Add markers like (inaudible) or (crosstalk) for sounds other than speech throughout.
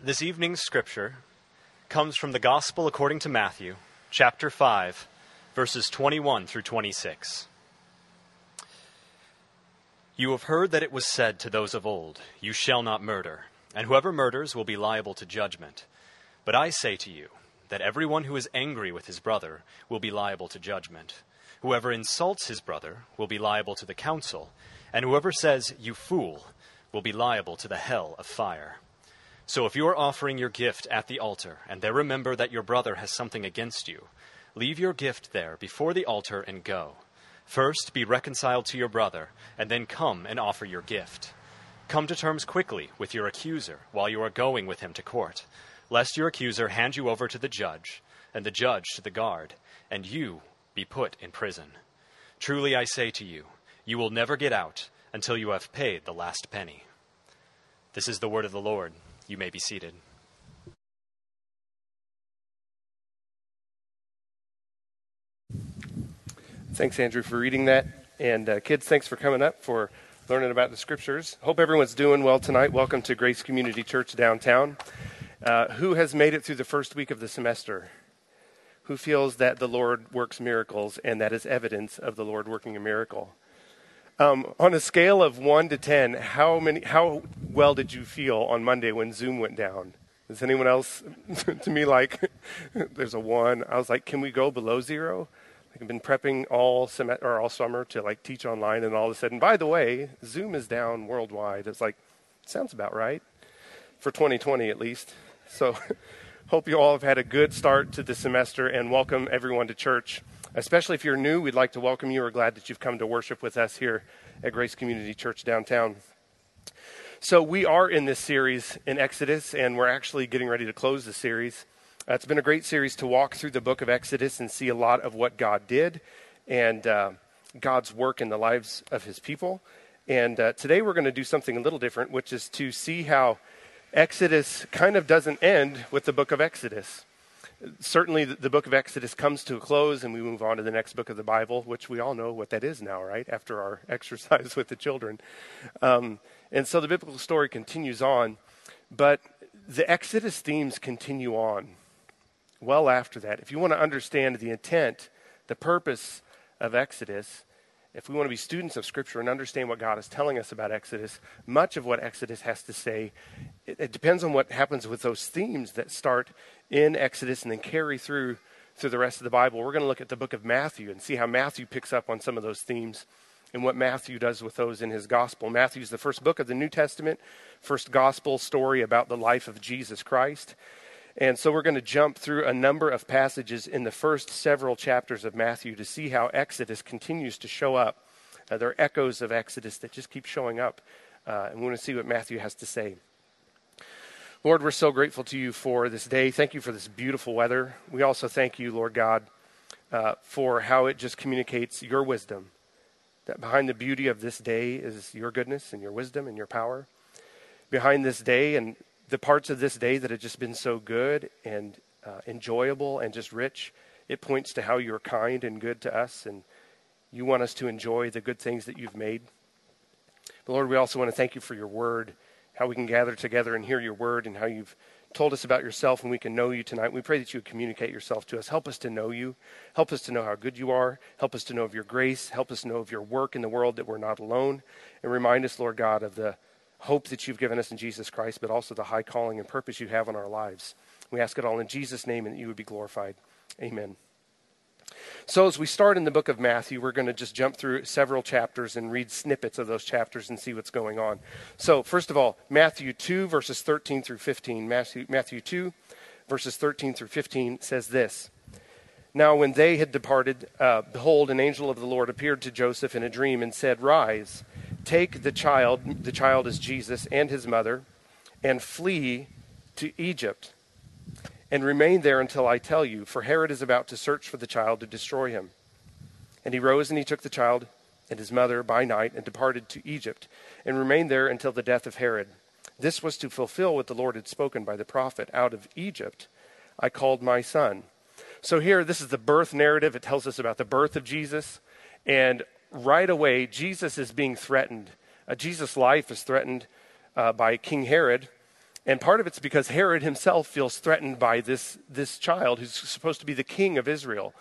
This evening's scripture comes from the Gospel according to Matthew, chapter 5, verses 21 through 26. You have heard that it was said to those of old, You shall not murder, and whoever murders will be liable to judgment. But I say to you that everyone who is angry with his brother will be liable to judgment. Whoever insults his brother will be liable to the council, and whoever says, You fool, will be liable to the hell of fire. So if you are offering your gift at the altar, and there remember that your brother has something against you, leave your gift there before the altar and go. First be reconciled to your brother, and then come and offer your gift. Come to terms quickly with your accuser while you are going with him to court, lest your accuser hand you over to the judge, and the judge to the guard, and you be put in prison. Truly I say to you, you will never get out until you have paid the last penny. This is the word of the Lord. You may be seated. Thanks, Andrew, for reading that. And uh, kids, thanks for coming up for learning about the scriptures. Hope everyone's doing well tonight. Welcome to Grace Community Church downtown. Uh, who has made it through the first week of the semester? Who feels that the Lord works miracles and that is evidence of the Lord working a miracle? Um, on a scale of one to ten, how many? How well did you feel on Monday when Zoom went down? Is anyone else? (laughs) to me, like (laughs) there's a one. I was like, can we go below zero? Like I've been prepping all sem- or all summer to like teach online, and all of a sudden, by the way, Zoom is down worldwide. It's like sounds about right for 2020 at least. So, (laughs) hope you all have had a good start to the semester, and welcome everyone to church. Especially if you're new, we'd like to welcome you. We're glad that you've come to worship with us here at Grace Community Church downtown. So, we are in this series in Exodus, and we're actually getting ready to close the series. Uh, it's been a great series to walk through the book of Exodus and see a lot of what God did and uh, God's work in the lives of his people. And uh, today we're going to do something a little different, which is to see how Exodus kind of doesn't end with the book of Exodus certainly the, book of Exodus comes to a close and we move on to the next book of the Bible, which we all know what that is now, right? After our (laughs) exercise with the children. Um, and so the biblical story continues on, but the Exodus themes continue on well after that. If you want to understand the intent, the purpose of Exodus, if we want to be students of Scripture and understand what God is telling us about Exodus, much of what Exodus has to say, it, it depends on what happens with those themes that start in Exodus and then carry through through the rest of the Bible. We're going to look at the book of Matthew and see how Matthew picks up on some of those themes and what Matthew does with those in his gospel. Matthew is the first book of the New Testament, first gospel story about the life of Jesus Christ. And so we're going to jump through a number of passages in the first several chapters of Matthew to see how Exodus continues to show up. Uh, there are echoes of Exodus that just keep showing up. Uh, and we want to see what Matthew has to say. Lord, we're so grateful to you for this day. Thank you for this beautiful weather. We also thank you, Lord God, uh, for how it just communicates your wisdom. That behind the beauty of this day is your goodness and your wisdom and your power. Behind this day and the parts of this day that have just been so good and uh, enjoyable and just rich, it points to how you're kind and good to us and you want us to enjoy the good things that you've made. But Lord, we also want to thank you for your word how we can gather together and hear your word and how you've told us about yourself and we can know you tonight. We pray that you would communicate yourself to us. Help us to know you. Help us to know how good you are. Help us to know of your grace. Help us know of your work in the world that we're not alone. And remind us, Lord God, of the hope that you've given us in Jesus Christ, but also the high calling and purpose you have on our lives. We ask it all in Jesus' name and that you would be glorified. Amen. So, as we start in the book of Matthew, we're going to just jump through several chapters and read snippets of those chapters and see what's going on. So, first of all, Matthew 2, verses 13 through 15. Matthew, Matthew 2, verses 13 through 15 says this Now, when they had departed, uh, behold, an angel of the Lord appeared to Joseph in a dream and said, Rise, take the child, the child is Jesus, and his mother, and flee to Egypt and remain there until I tell you, for Herod is about to search for the child to destroy him. And he rose and he took the child and his mother by night and departed to Egypt, and remained there until the death of Herod. This was to fulfill what the Lord had spoken by the prophet Out of Egypt I called my son. So here, this is the birth narrative. It tells us about the birth of Jesus. And right away, Jesus is being threatened. Uh, Jesus' life is threatened uh, by King Herod And part of it's because Herod himself feels threatened by this, this child who's supposed to be the king of Israel.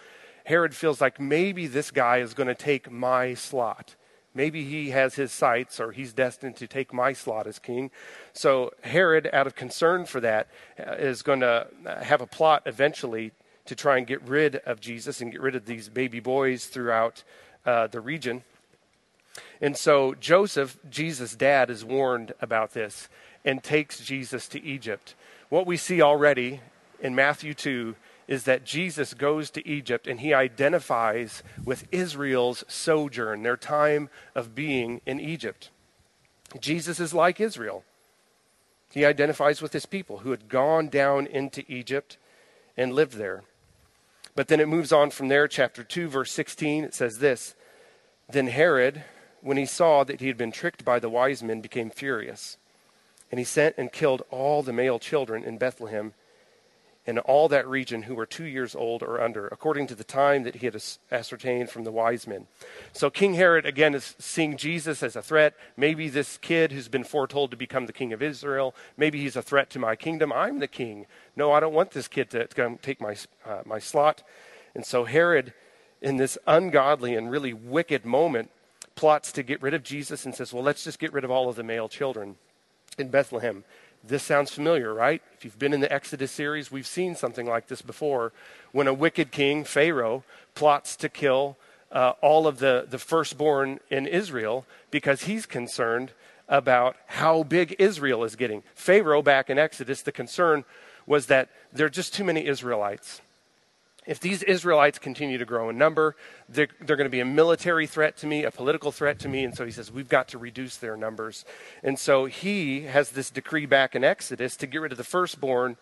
Herod feels like maybe this guy is going to take my slot. Maybe he has his sights or he's destined to take my slot as king. So Herod, out of concern for that, uh, going to have a plot eventually to try and get rid of Jesus and get rid of these baby boys throughout uh, the region. And so Joseph, Jesus' dad, is warned about this and takes Jesus to Egypt. What we see already in Matthew 2 is that Jesus goes to Egypt and he identifies with Israel's sojourn, their time of being in Egypt. Jesus is like Israel. He identifies with his people who had gone down into Egypt and lived there. But then it moves on from there, chapter 2, verse 16. It says this Then Herod, when he saw that he had been tricked by the wise men, became furious. And he sent and killed all the male children in Bethlehem in all that region who were two years old or under, according to the time that he had ascertained from the wise men. So King Herod, again, is seeing Jesus as a threat. Maybe this kid who's been foretold to become the king of Israel, maybe he's a threat to my kingdom. I'm the king. No, I don't want this kid to, to take my, uh, my slot. And so Herod, in this ungodly and really wicked moment, plots to get rid of Jesus and says, well, let's just get rid of all of the male children in Bethlehem. This sounds familiar, right? If you've been in the Exodus series, we've seen something like this before. When a wicked king, Pharaoh, plots to kill uh, all of the, the firstborn in Israel because he's concerned about how big Israel is getting. Pharaoh, back in Exodus, the concern was that there are just too many Israelites if these Israelites continue to grow in number, they're, they're, going to be a military threat to me, a political threat to me. And so he says, we've got to reduce their numbers. And so he has this decree back in Exodus to get rid of the firstborn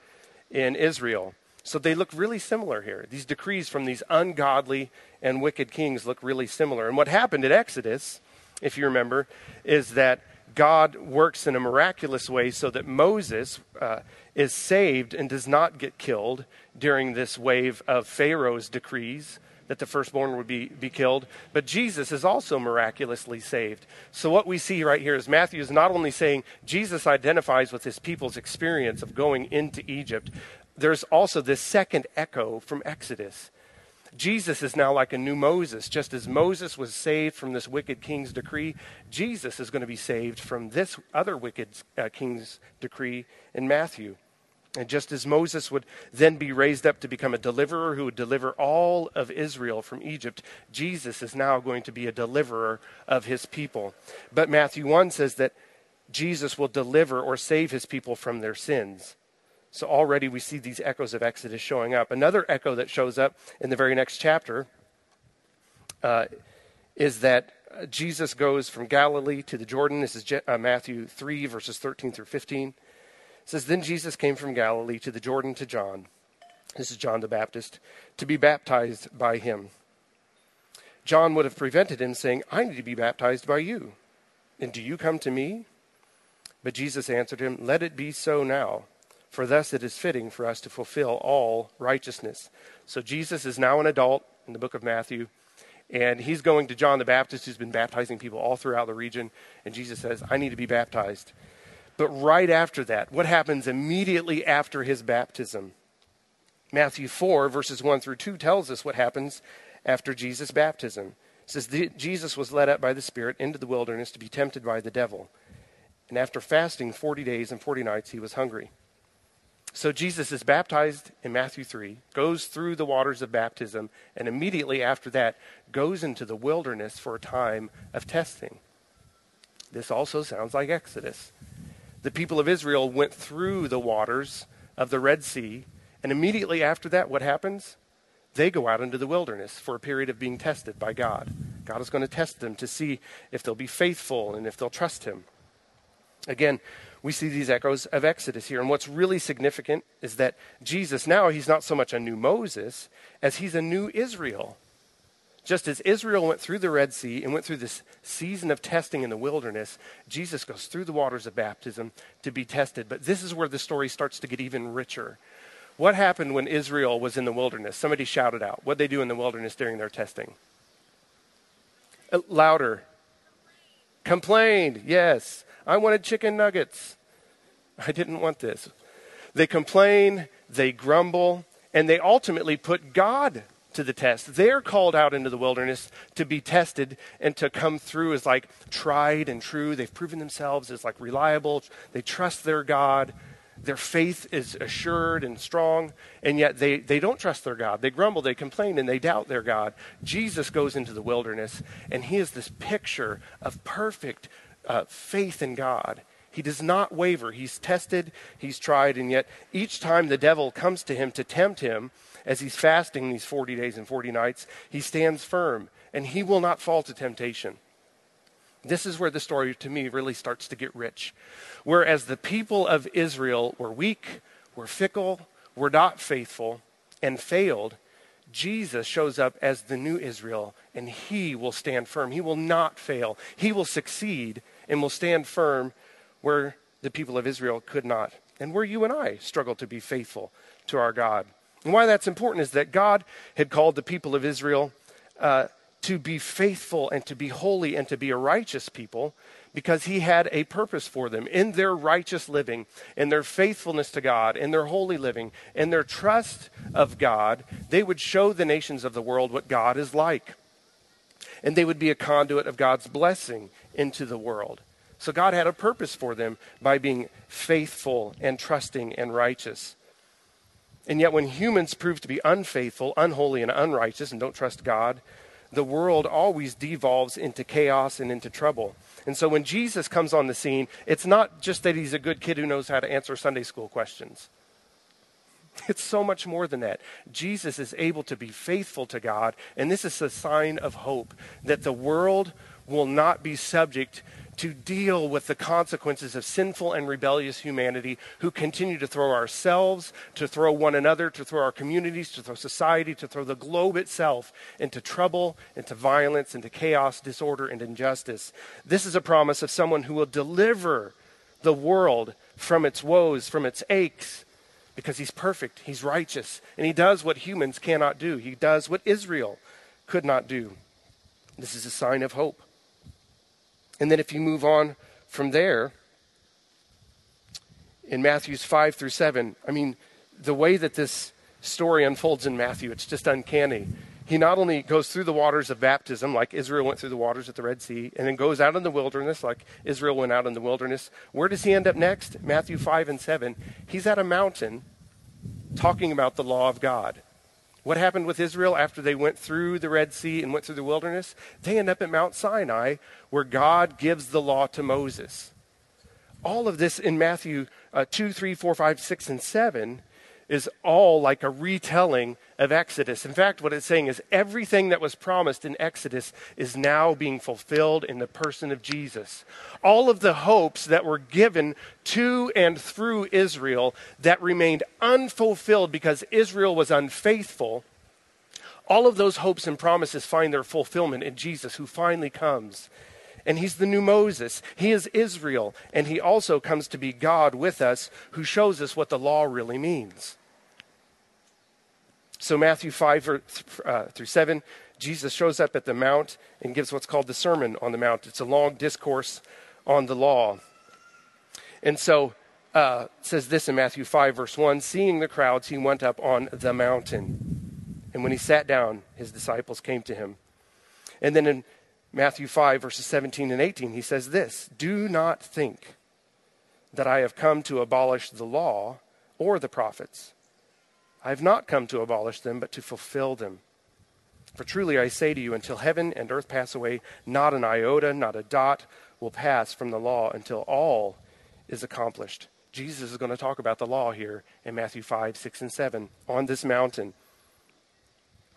in Israel. So they look really similar here. These decrees from these ungodly and wicked kings look really similar. And what happened at Exodus, if you remember, is that God works in a miraculous way so that Moses uh, is saved and does not get killed during this wave of Pharaoh's decrees that the firstborn would be, be killed. But Jesus is also miraculously saved. So, what we see right here is Matthew is not only saying Jesus identifies with his people's experience of going into Egypt, there's also this second echo from Exodus. Jesus is now like a new Moses. Just as Moses was saved from this wicked king's decree, Jesus is going to be saved from this other wicked uh, king's decree in Matthew. And just as Moses would then be raised up to become a deliverer who would deliver all of Israel from Egypt, Jesus is now going to be a deliverer of his people. But Matthew 1 says that Jesus will deliver or save his people from their sins. So already we see these echoes of Exodus showing up. Another echo that shows up in the very next chapter uh, is that Jesus goes from Galilee to the Jordan. This is Je- uh, Matthew 3, verses 13 through 15. It says, Then Jesus came from Galilee to the Jordan to John. This is John the Baptist, to be baptized by him. John would have prevented him, saying, I need to be baptized by you. And do you come to me? But Jesus answered him, Let it be so now for thus it is fitting for us to fulfill all righteousness. So Jesus is now an adult in the book of Matthew, and he's going to John the Baptist, who's been baptizing people all throughout the region, and Jesus says, I need to be baptized. But right after that, what happens immediately after his baptism? Matthew 4, verses 1 through 2, tells us what happens after Jesus' baptism. It says, Jesus was led up by the Spirit into the wilderness to be tempted by the devil. And after fasting 40 days and 40 nights, he was hungry. So Jesus is baptized in Matthew 3, goes through the waters of baptism, and immediately after that goes into the wilderness for a time of testing. This also sounds like Exodus. The people of Israel went through the waters of the Red Sea, and immediately after that, what happens? They go out into the wilderness for a period of being tested by God. God is going to test them to see if they'll be faithful and if they'll trust Him. Again, we see these echoes of Exodus here. And what's really significant is that Jesus now, he's not so much a new Moses as he's a new Israel. Just as Israel went through the Red Sea and went through this season of testing in the wilderness, Jesus goes through the waters of baptism to be tested. But this is where the story starts to get even richer. What happened when Israel was in the wilderness? Somebody shouted out. What they do in the wilderness during their testing? Uh, louder. Complained, yes. I wanted chicken nuggets. I didn't want this. They complain, they grumble, and they ultimately put God to the test. They're called out into the wilderness to be tested and to come through as like tried and true. They've proven themselves as like reliable. They trust their God. Their faith is assured and strong, and yet they, they don't trust their God. They grumble, they complain, and they doubt their God. Jesus goes into the wilderness, and he is this picture of perfect uh, faith in God. He does not waver. He's tested, he's tried, and yet each time the devil comes to him to tempt him, as he's fasting these 40 days and 40 nights, he stands firm and he will not fall to temptation. This is where the story to me really starts to get rich. Whereas the people of Israel were weak, were fickle, were not faithful, and failed, Jesus shows up as the new Israel and he will stand firm. He will not fail. He will succeed and will stand firm where the people of Israel could not, and where you and I struggle to be faithful to our God. And why that's important is that God had called the people of Israel uh, to be faithful and to be holy and to be a righteous people because he had a purpose for them in their righteous living, in their faithfulness to God, in their holy living, in their trust of God. They would show the nations of the world what God is like. And they would be a conduit of God's blessing into the world. So God had a purpose for them by being faithful and trusting and righteous. And yet, when humans prove to be unfaithful, unholy, and unrighteous and don't trust God, the world always devolves into chaos and into trouble. And so, when Jesus comes on the scene, it's not just that he's a good kid who knows how to answer Sunday school questions. (laughs) It's so much more than that. Jesus is able to be faithful to God, and this is a sign of hope that the world will not be subject to deal with the consequences of sinful and rebellious humanity who continue to throw ourselves, to throw one another, to throw our communities, to throw society, to throw the globe itself into trouble, into violence, into chaos, disorder, and injustice. This is a promise of someone who will deliver the world from its woes, from its aches, because he's perfect, he's righteous, and he does what humans cannot do. He does what Israel could not do. This is a sign of hope. And then if you move on from there, in Matthew's 5 through 7, I mean, the way that this story unfolds in Matthew, it's just uncanny. He not only goes through the waters of baptism, like Israel went through the waters at the Red Sea, and then goes out in the wilderness, like Israel went out in the wilderness. Where does he end up next? Matthew 5 and 7. He's at a mountain talking about the law of God. What happened with Israel after they went through the Red Sea and went through the wilderness? They end up at Mount Sinai, where God gives the law to Moses. All of this in Matthew uh, 2, 3, 4, 5, 6, and 7 is all like a retelling of Exodus. In fact, what it's saying is everything that was promised in Exodus is now being fulfilled in the person of Jesus. All of the hopes that were given to and through Israel that remained unfulfilled because Israel was unfaithful, all of those hopes and promises find their fulfillment in Jesus, who finally comes. And he's the new Moses. He is Israel. And he also comes to be God with us, who shows us what the law really means. So, Matthew 5 uh, through 7, Jesus shows up at the Mount and gives what's called the Sermon on the Mount. It's a long discourse on the law. And so, uh, says this in Matthew 5, verse 1 Seeing the crowds, he went up on the mountain. And when he sat down, his disciples came to him. And then in Matthew 5, verses 17 and 18, he says this Do not think that I have come to abolish the law or the prophets. I have not come to abolish them, but to fulfill them. For truly I say to you, until heaven and earth pass away, not an iota, not a dot will pass from the law until all is accomplished. Jesus is going to talk about the law here in Matthew 5, 6, and 7 on this mountain.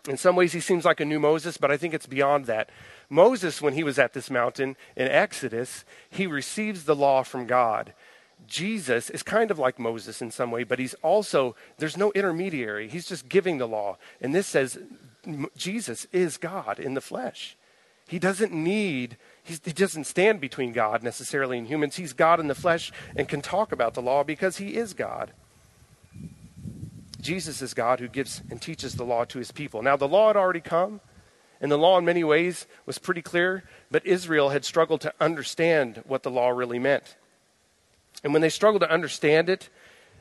In some ways, he seems like a new Moses, but I think it's beyond that. Moses, when he was at this mountain in Exodus, he receives the law from God. Jesus is kind of like Moses in some way, but he's also, there's no intermediary. He's just giving the law. And this says Jesus is God in the flesh. He doesn't need, he doesn't stand between God necessarily and humans. He's God in the flesh and can talk about the law because he is God. Jesus is God who gives and teaches the law to his people. Now, the law had already come, and the law in many ways was pretty clear, but Israel had struggled to understand what the law really meant. And when they struggled to understand it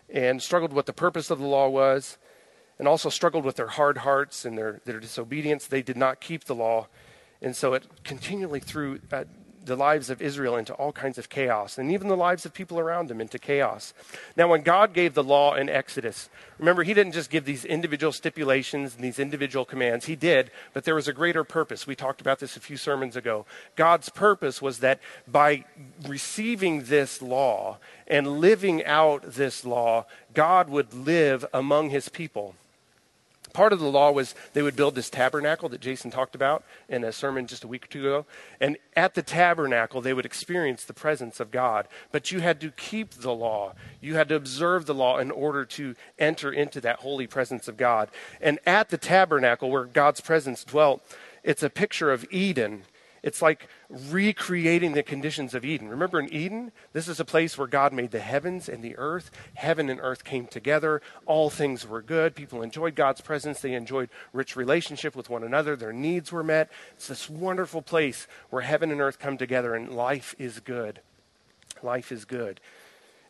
and struggled what the purpose of the law was, and also struggled with their hard hearts and their, their disobedience, they did not keep the law. And so it continually threw uh, the lives of Israel into all kinds of chaos, and even the lives of people around them into chaos. Now, when God gave the law in Exodus, remember, He didn't just give these individual stipulations and these individual commands. He did, but there was a greater purpose. We talked about this a few sermons ago. God's purpose was that by receiving this law and living out this law, God would live among His people part of the law was they would build this tabernacle that Jason talked about in a sermon just a week or two ago. And at the tabernacle, they would experience the presence of God. But you had to keep the law, you had to observe the law in order to enter into that holy presence of God. And at the tabernacle, where God's presence dwelt, it's a picture of Eden it's like recreating the conditions of Eden. Remember in Eden, this is a place where God made the heavens and the earth. Heaven and earth came together. All things were good. People enjoyed God's presence. They enjoyed rich relationship with one another. Their needs were met. It's this wonderful place where heaven and earth come together and life is good. Life is good.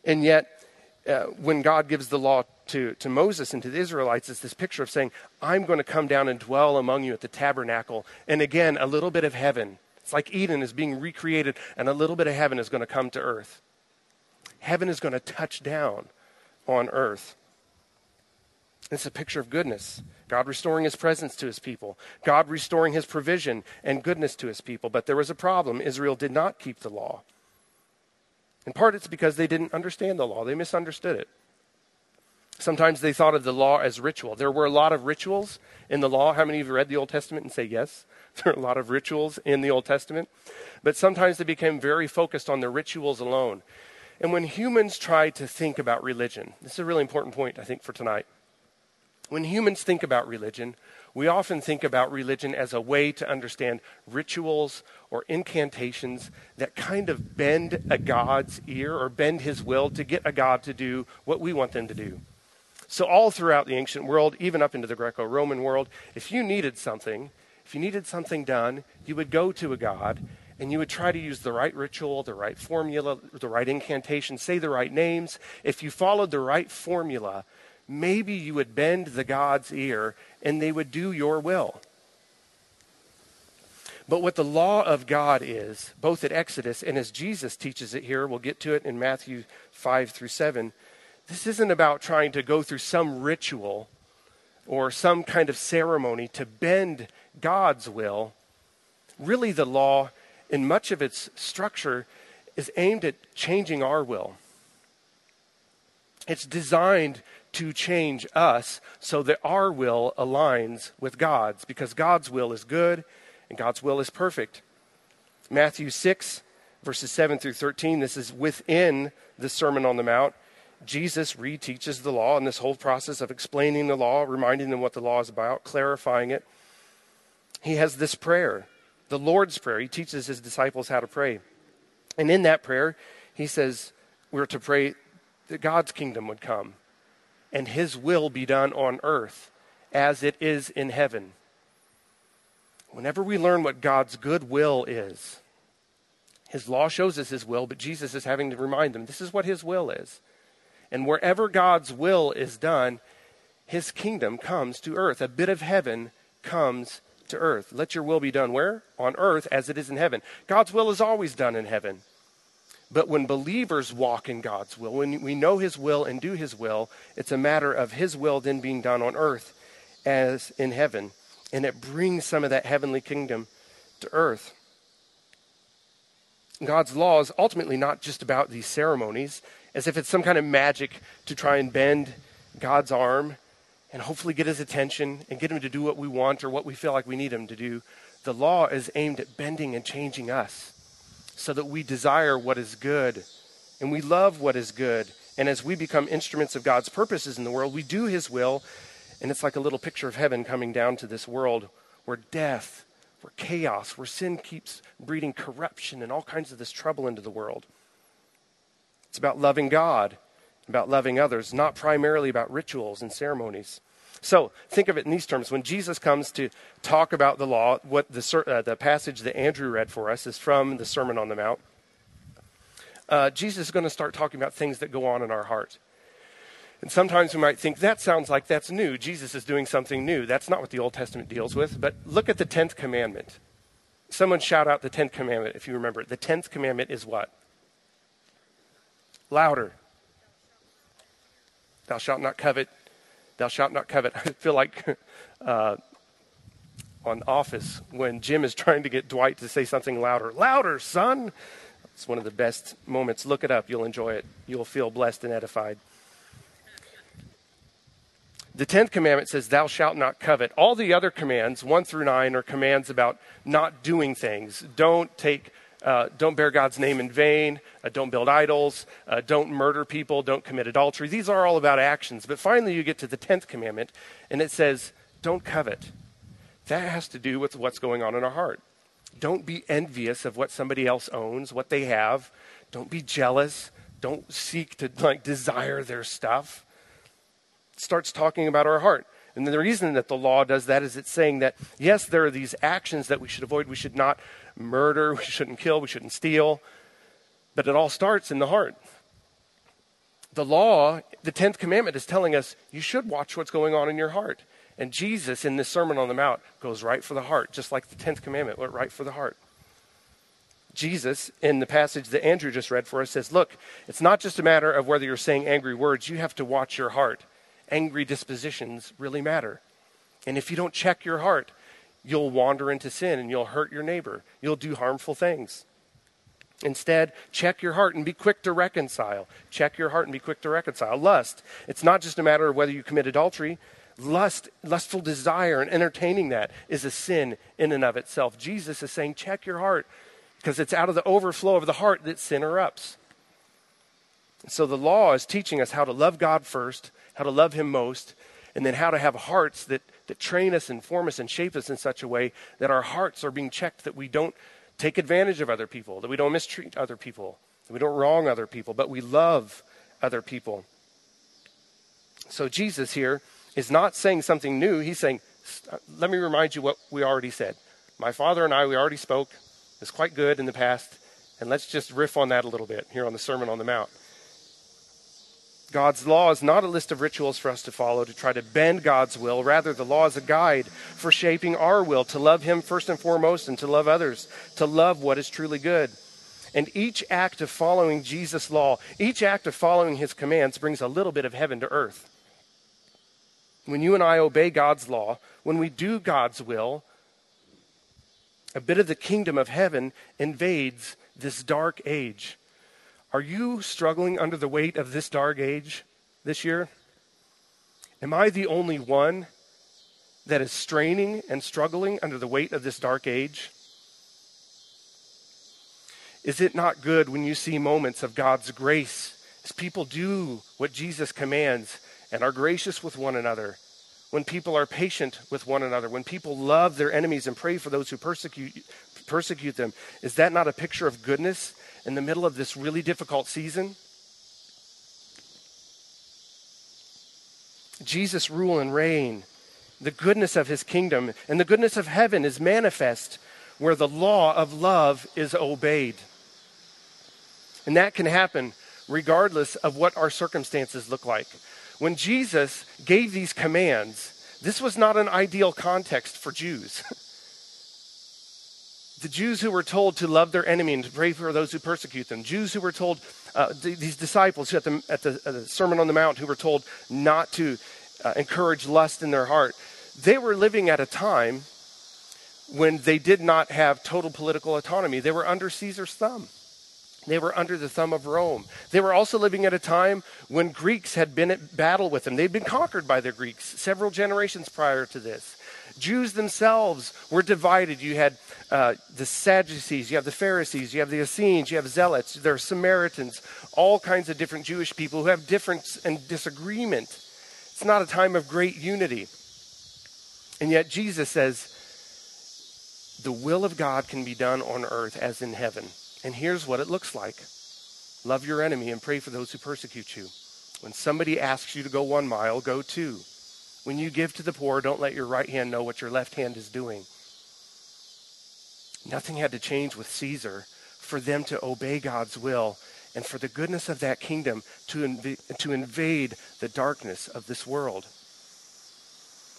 And yet, uh, when God gives the law to, to Moses and to the Israelites, is this picture of saying, I'm going to come down and dwell among you at the tabernacle. And again, a little bit of heaven. It's like Eden is being recreated, and a little bit of heaven is going to come to earth. Heaven is going to touch down on earth. It's a picture of goodness. God restoring his presence to his people, God restoring his provision and goodness to his people. But there was a problem. Israel did not keep the law. In part, it's because they didn't understand the law, they misunderstood it. Sometimes they thought of the law as ritual. There were a lot of rituals in the law. How many of you read the Old Testament and say yes? (laughs) There are a lot of rituals in the Old Testament. But sometimes they became very focused on the rituals alone. And when humans try to think about religion, this is a really important point, I think, for tonight. When humans think about religion, we often think about religion as a way to understand rituals or incantations that kind of bend a God's ear or bend his will to get a God to do what we want them to do. So, all throughout the ancient world, even up into the Greco Roman world, if you needed something, if you needed something done, you would go to a God and you would try to use the right ritual, the right formula, the right incantation, say the right names. If you followed the right formula, maybe you would bend the God's ear and they would do your will. But what the law of God is, both at Exodus and as Jesus teaches it here, we'll get to it in Matthew 5 through 7, this isn't about trying to go through some ritual or some kind of ceremony to bend God's will. Really, the law, in much of its structure, is aimed at changing our will. It's designed to change us so that our will aligns with God's, because God's will is good and God's will is perfect. Matthew 6, verses 7 through 13, this is within the Sermon on the Mount. Jesus reteaches the law in this whole process of explaining the law, reminding them what the law is about, clarifying it. He has this prayer, the Lord's Prayer. He teaches his disciples how to pray. And in that prayer, he says we're to pray that God's kingdom would come and his will be done on earth as it is in heaven. Whenever we learn what God's good will is, his law shows us his will, but Jesus is having to remind them this is what his will is. And wherever God's will is done, his kingdom comes to earth. A bit of heaven comes to earth. Let your will be done where? On earth as it is in heaven. God's will is always done in heaven. But when believers walk in God's will, when we know his will and do his will, it's a matter of his will then being done on earth as in heaven. And it brings some of that heavenly kingdom to earth. God's law is ultimately not just about these ceremonies, as if it's some kind of magic to try and bend God's arm and hopefully get his attention and get him to do what we want or what we feel like we need him to do. The law is aimed at bending and changing us so that we desire what is good and we love what is good. And as we become instruments of God's purposes in the world, we do his will. And it's like a little picture of heaven coming down to this world where death, where chaos, where sin keeps breeding corruption and all kinds of this trouble into the world. It's about loving God, about loving others, not primarily about rituals and ceremonies. So think of it in these terms. When Jesus comes to talk about the law, what the, uh, the passage that Andrew read for us is from the Sermon on the Mount. uh, Jesus is going to start talking about things that go on in our heart. And sometimes we might think that sounds like that's new. Jesus is doing something new. That's not what the Old Testament deals with. But look at the 10th commandment. Someone shout out the 10th commandment if you remember. The 10th commandment is what? Louder. Thou shalt not covet. Thou shalt not covet. (laughs) I feel like uh, on Office when Jim is trying to get Dwight to say something louder. Louder, son! It's one of the best moments. Look it up. You'll enjoy it. You'll feel blessed and edified. The 10th commandment says, Thou shalt not covet. All the other commands, 1 through 9, are commands about not doing things. Don't take. Uh, don't bear God's name in vain. Uh, don't build idols. Uh, don't murder people. Don't commit adultery. These are all about actions. But finally, you get to the 10th commandment, and it says, Don't covet. That has to do with what's going on in our heart. Don't be envious of what somebody else owns, what they have. Don't be jealous. Don't seek to like desire their stuff starts talking about our heart. And the reason that the law does that is it's saying that, yes, there are these actions that we should avoid. We should not murder, we shouldn't kill, we shouldn't steal. But it all starts in the heart. The law, the 10th commandment, is telling us you should watch what's going on in your heart. And Jesus, in this Sermon on the Mount, goes right for the heart, just like the 10th commandment went right for the heart. Jesus, in the passage that Andrew just read for us, says, Look, it's not just a matter of whether you're saying angry words, you have to watch your heart angry dispositions really matter. And if you don't check your heart, you'll wander into sin and you'll hurt your neighbor. You'll do harmful things. Instead, check your heart and be quick to reconcile. Check your heart and be quick to reconcile. Lust, it's not just a matter of whether you commit adultery. Lust, lustful desire and entertaining that is a sin in and of itself. Jesus is saying, check your heart because it's out of the overflow of the heart that sin erupts. So the law is teaching us how to love God first, how to love Him most, and then how to have hearts that, that train us and form us and shape us in such a way that our hearts are being checked, that we don't take advantage of other people, that we don't mistreat other people, that we don't wrong other people, but we love other people. So Jesus here is not saying something new. He's saying, let me remind you what we already said. My father and I, we already spoke. It's quite good in the past. And let's just riff on that a little bit here on the Sermon on the Mount. God's law is not a list of rituals for us to follow to try to bend God's will. Rather, the law is a guide for shaping our will to love Him first and foremost and to love others, to love what is truly good. And each act of following Jesus' law, each act of following His commands brings a little bit of heaven to earth. When you and I obey God's law, when we do God's will, a bit of the kingdom of heaven invades this dark age are you struggling under the weight of this dark age this year? Am I the only one that is straining and struggling under the weight of this dark age? Is it not good when you see moments of God's grace as people do what Jesus commands and are gracious with one another? When people are patient with one another, when people love their enemies and pray for those who persecute, persecute them, is that not a picture of goodness in the middle of this really difficult season? Jesus' rule and reign, the goodness of his kingdom, and the goodness of heaven is manifest where the law of love is obeyed. And that can happen regardless of what our circumstances look like. When Jesus gave these commands, this was not an ideal context for Jews. (laughs) the Jews who were told to love their enemy and to pray for those who persecute them, Jews who were told, uh, these disciples at the, at, the, at the, Sermon on the Mount who were told not to uh, encourage lust in their heart, they were living at a time when they did not have total political autonomy. They were under Caesar's thumb. They were under the thumb of Rome. They were also living at a time when Greeks had been at battle with them. They'd been conquered by the Greeks several generations prior to this. Jews themselves were divided. You had uh, the Sadducees, you have the Pharisees, you have the Essenes, you have Zealots, there are Samaritans, all kinds of different Jewish people who have difference and disagreement. It's not a time of great unity. And yet Jesus says, the will of God can be done on earth as in heaven. And here's what it looks like love your enemy and pray for those who persecute you. When somebody asks you to go one mile, go two. When you give to the poor, don't let your right hand know what your left hand is doing. Nothing had to change with Caesar for them to obey God's will and for the goodness of that kingdom to, inv- to invade the darkness of this world.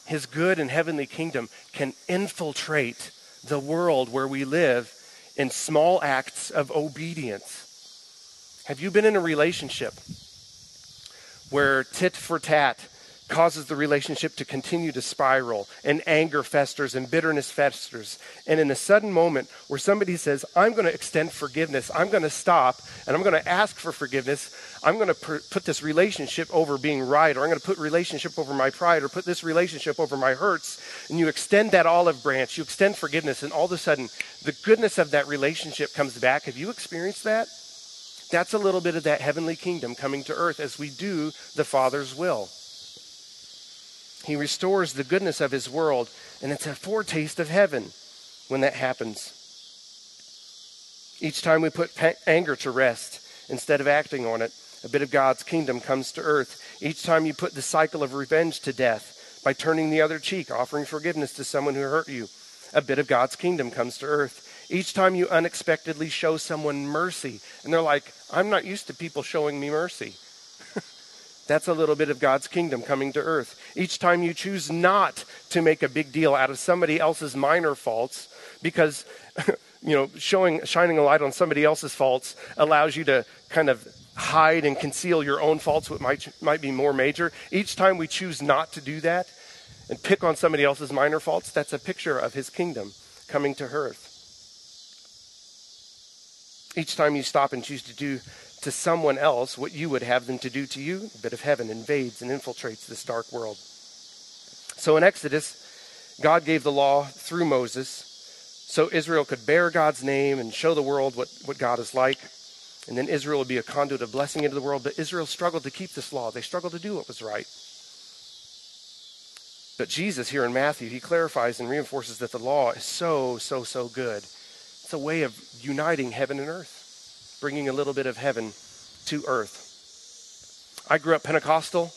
His good and heavenly kingdom can infiltrate the world where we live in small acts of obedience. Have you been in a relationship where tit for tat causes the relationship to continue to spiral and anger festers and bitterness festers. And in a sudden moment where somebody says, I'm going to extend forgiveness, I'm going to stop and I'm going to ask for forgiveness, I'm going to put this relationship over being right, or I'm going to put relationship over my pride, or put this relationship over my hurts, and you extend that olive branch, you extend forgiveness, and all of a sudden the goodness of that relationship comes back. Have you experienced that? That's a little bit of that heavenly kingdom coming to earth as we do the Father's will. He restores the goodness of his world, and it's a foretaste of heaven when that happens. Each time we put anger to rest instead of acting on it, a bit of God's kingdom comes to earth. Each time you put the cycle of revenge to death by turning the other cheek, offering forgiveness to someone who hurt you, a bit of God's kingdom comes to earth. Each time you unexpectedly show someone mercy, and they're like, I'm not used to people showing me mercy. That's a little bit of God's kingdom coming to earth. Each time you choose not to make a big deal out of somebody else's minor faults, because (laughs) you know, showing shining a light on somebody else's faults allows you to kind of hide and conceal your own faults, what might might be more major. Each time we choose not to do that and pick on somebody else's minor faults, that's a picture of his kingdom coming to earth. Each time you stop and choose to do to someone else what you would have them to do to you, a bit of heaven invades and infiltrates this dark world. So in Exodus, God gave the law through Moses so Israel could bear God's name and show the world what, what God is like. And then Israel would be a conduit of blessing into the world. But Israel struggled to keep this law, they struggled to do what was right. But Jesus, here in Matthew, he clarifies and reinforces that the law is so, so, so good. It's a way of uniting heaven and earth bringing a little bit of heaven to earth. I grew up Pentecostal,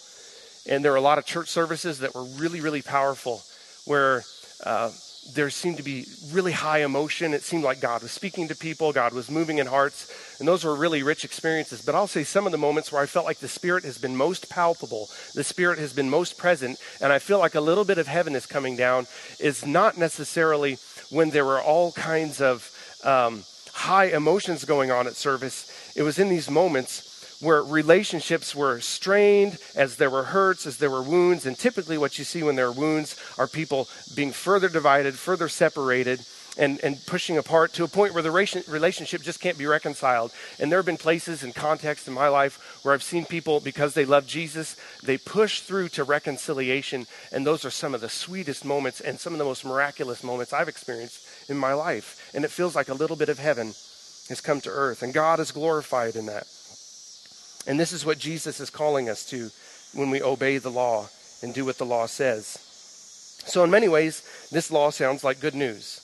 and there were a lot of church services that were really, really powerful, where uh, there seemed to be really high emotion. It seemed like God was speaking to people, God was moving in hearts, and those were really rich experiences. But I'll say some of the moments where I felt like the Spirit has been most palpable, the Spirit has been most present, and I feel like a little bit of heaven is coming down, is not necessarily when there were all kinds of. Um, high emotions going on at service. It was in these moments where relationships were strained, as there were hurts, as there were wounds. And typically, what you see when there are wounds are people being further divided, further separated, and, and pushing apart to a point where the relationship just can't be reconciled. And there have been places and contexts in my life where I've seen people, because they love Jesus, they push through to reconciliation. And those are some of the sweetest moments and some of the most miraculous moments I've experienced in my life. And it feels like a little bit of heaven has come to earth, and God is glorified in that. And this is what Jesus is calling us to when we obey the law and do what the law says. So, in many ways, this law sounds like good news.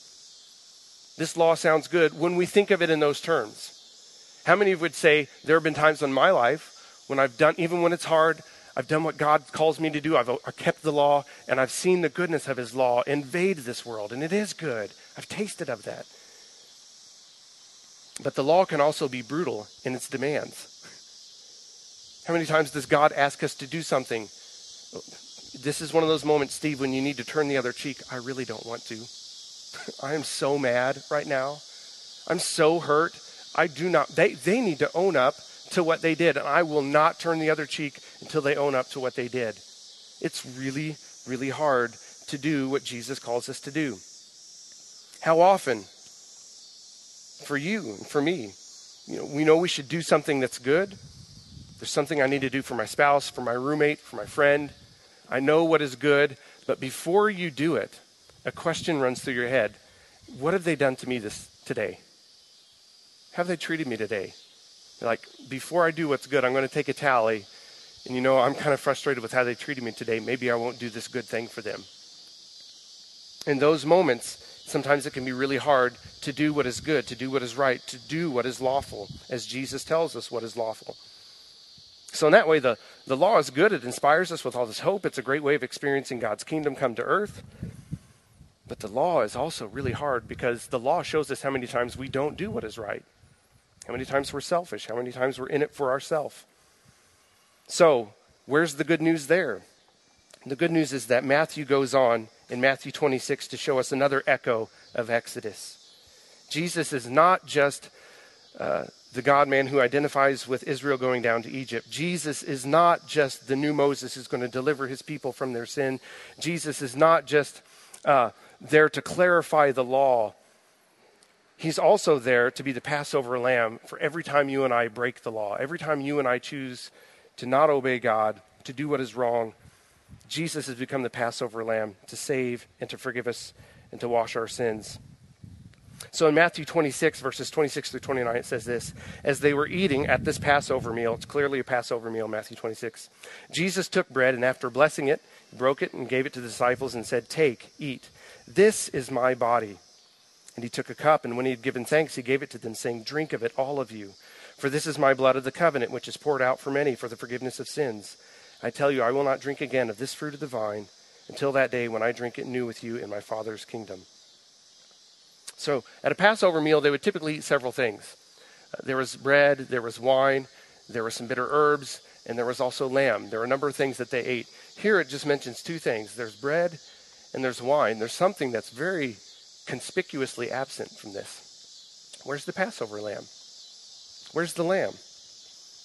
This law sounds good when we think of it in those terms. How many of would say, There have been times in my life when I've done, even when it's hard, I've done what God calls me to do. I've, I've kept the law, and I've seen the goodness of His law invade this world, and it is good. I've tasted of that. But the law can also be brutal in its demands. How many times does God ask us to do something? This is one of those moments, Steve, when you need to turn the other cheek. I really don't want to. (laughs) I am so mad right now. I'm so hurt. I do not, they, they need to own up to what they did, and I will not turn the other cheek until they own up to what they did. It's really, really hard to do what Jesus calls us to do. How often, for you and for me, you know, we know we should do something that's good. There's something I need to do for my spouse, for my roommate, for my friend. I know what is good, but before you do it, a question runs through your head. What have they done to me this today? Have they treated me today? Like, before I do what's good, I'm going to take a tally. And you know, I'm kind of frustrated with how they treated me today. Maybe I won't do this good thing for them. In those moments, sometimes it can be really hard to do what is good, to do what is right, to do what is lawful, as Jesus tells us what is lawful. So, in that way, the, the law is good. It inspires us with all this hope. It's a great way of experiencing God's kingdom come to earth. But the law is also really hard because the law shows us how many times we don't do what is right, How many times we're selfish? How many times we're in it for ourselves? So, where's the good news there? The good news is that Matthew goes on in Matthew 26 to show us another echo of Exodus. Jesus is not just uh, the God man who identifies with Israel going down to Egypt. Jesus is not just the new Moses who's going to deliver his people from their sin. Jesus is not just uh, there to clarify the law. He's also there to be the Passover lamb for every time you and I break the law, every time you and I choose to not obey God, to do what is wrong. Jesus has become the Passover lamb to save and to forgive us and to wash our sins. So in Matthew 26, verses 26 through 29, it says this As they were eating at this Passover meal, it's clearly a Passover meal, Matthew 26, Jesus took bread and after blessing it, broke it and gave it to the disciples and said, Take, eat. This is my body. And he took a cup, and when he had given thanks, he gave it to them, saying, Drink of it, all of you. For this is my blood of the covenant, which is poured out for many for the forgiveness of sins. I tell you, I will not drink again of this fruit of the vine until that day when I drink it new with you in my Father's kingdom. So at a Passover meal, they would typically eat several things. Uh, there was bread, there was wine, there were some bitter herbs, and there was also lamb. There were a number of things that they ate. Here it just mentions two things there's bread and there's wine. There's something that's very conspicuously absent from this. Where's the Passover lamb? Where's the lamb?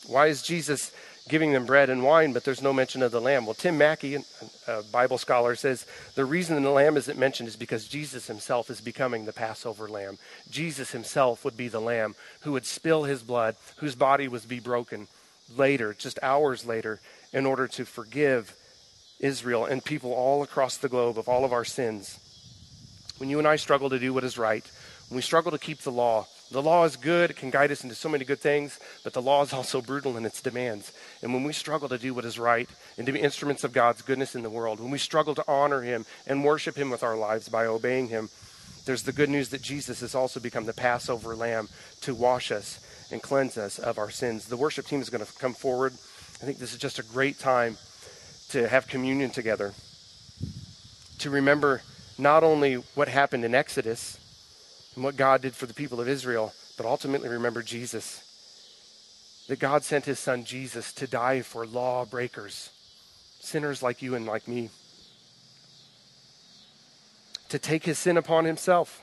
Why is Jesus giving them bread and wine, but there's no mention of the lamb. Well, Tim Mackie, a Bible scholar, says the reason the lamb isn't mentioned is because Jesus himself is becoming the Passover lamb. Jesus himself would be the lamb who would spill his blood, whose body would be broken later, just hours later, in order to forgive Israel and people all across the globe of all of our sins. When you and I struggle to do what is right, when we struggle to keep the law, the law is good, it can guide us into so many good things, but the law is also brutal in its demands. And when we struggle to do what is right and to be instruments of God's goodness in the world, when we struggle to honor Him and worship Him with our lives by obeying Him, there's the good news that Jesus has also become the Passover lamb to wash us and cleanse us of our sins. The worship team is going to come forward. I think this is just a great time to have communion together, to remember not only what happened in Exodus and what God did for the people of Israel, but ultimately remember Jesus. That God sent his son Jesus to die for lawbreakers, sinners like you and like me. To take his sin upon himself,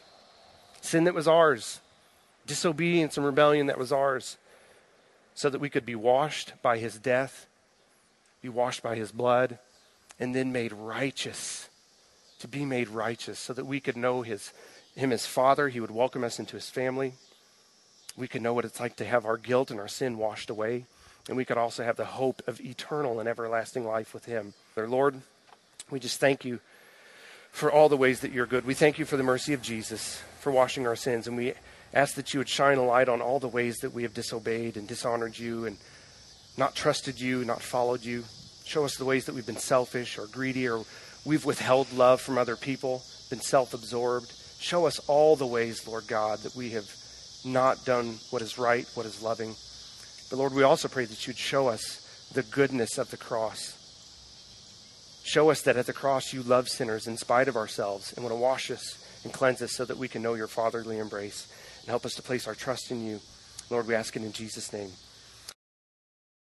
sin that was ours, disobedience and rebellion that was ours, so that we could be washed by his death, be washed by his blood, and then made righteous. To be made righteous, so that we could know his him as Father. He would welcome us into his family. We could know what it's like to have our guilt and our sin washed away. And we could also have the hope of eternal and everlasting life with him. Our Lord, we just thank you for all the ways that you're good. We thank you for the mercy of Jesus, for washing our sins. And we ask that you would shine a light on all the ways that we have disobeyed and dishonored you and not trusted you, not followed you. Show us the ways that we've been selfish or greedy or we've withheld love from other people, been self absorbed. Show us all the ways, Lord God, that we have not done what is right, what is loving. But Lord, we also pray that you'd show us the goodness of the cross. Show us that at the cross you love sinners in spite of ourselves and want to wash us and cleanse us so that we can know your fatherly embrace and help us to place our trust in you. Lord, we ask it in Jesus' name.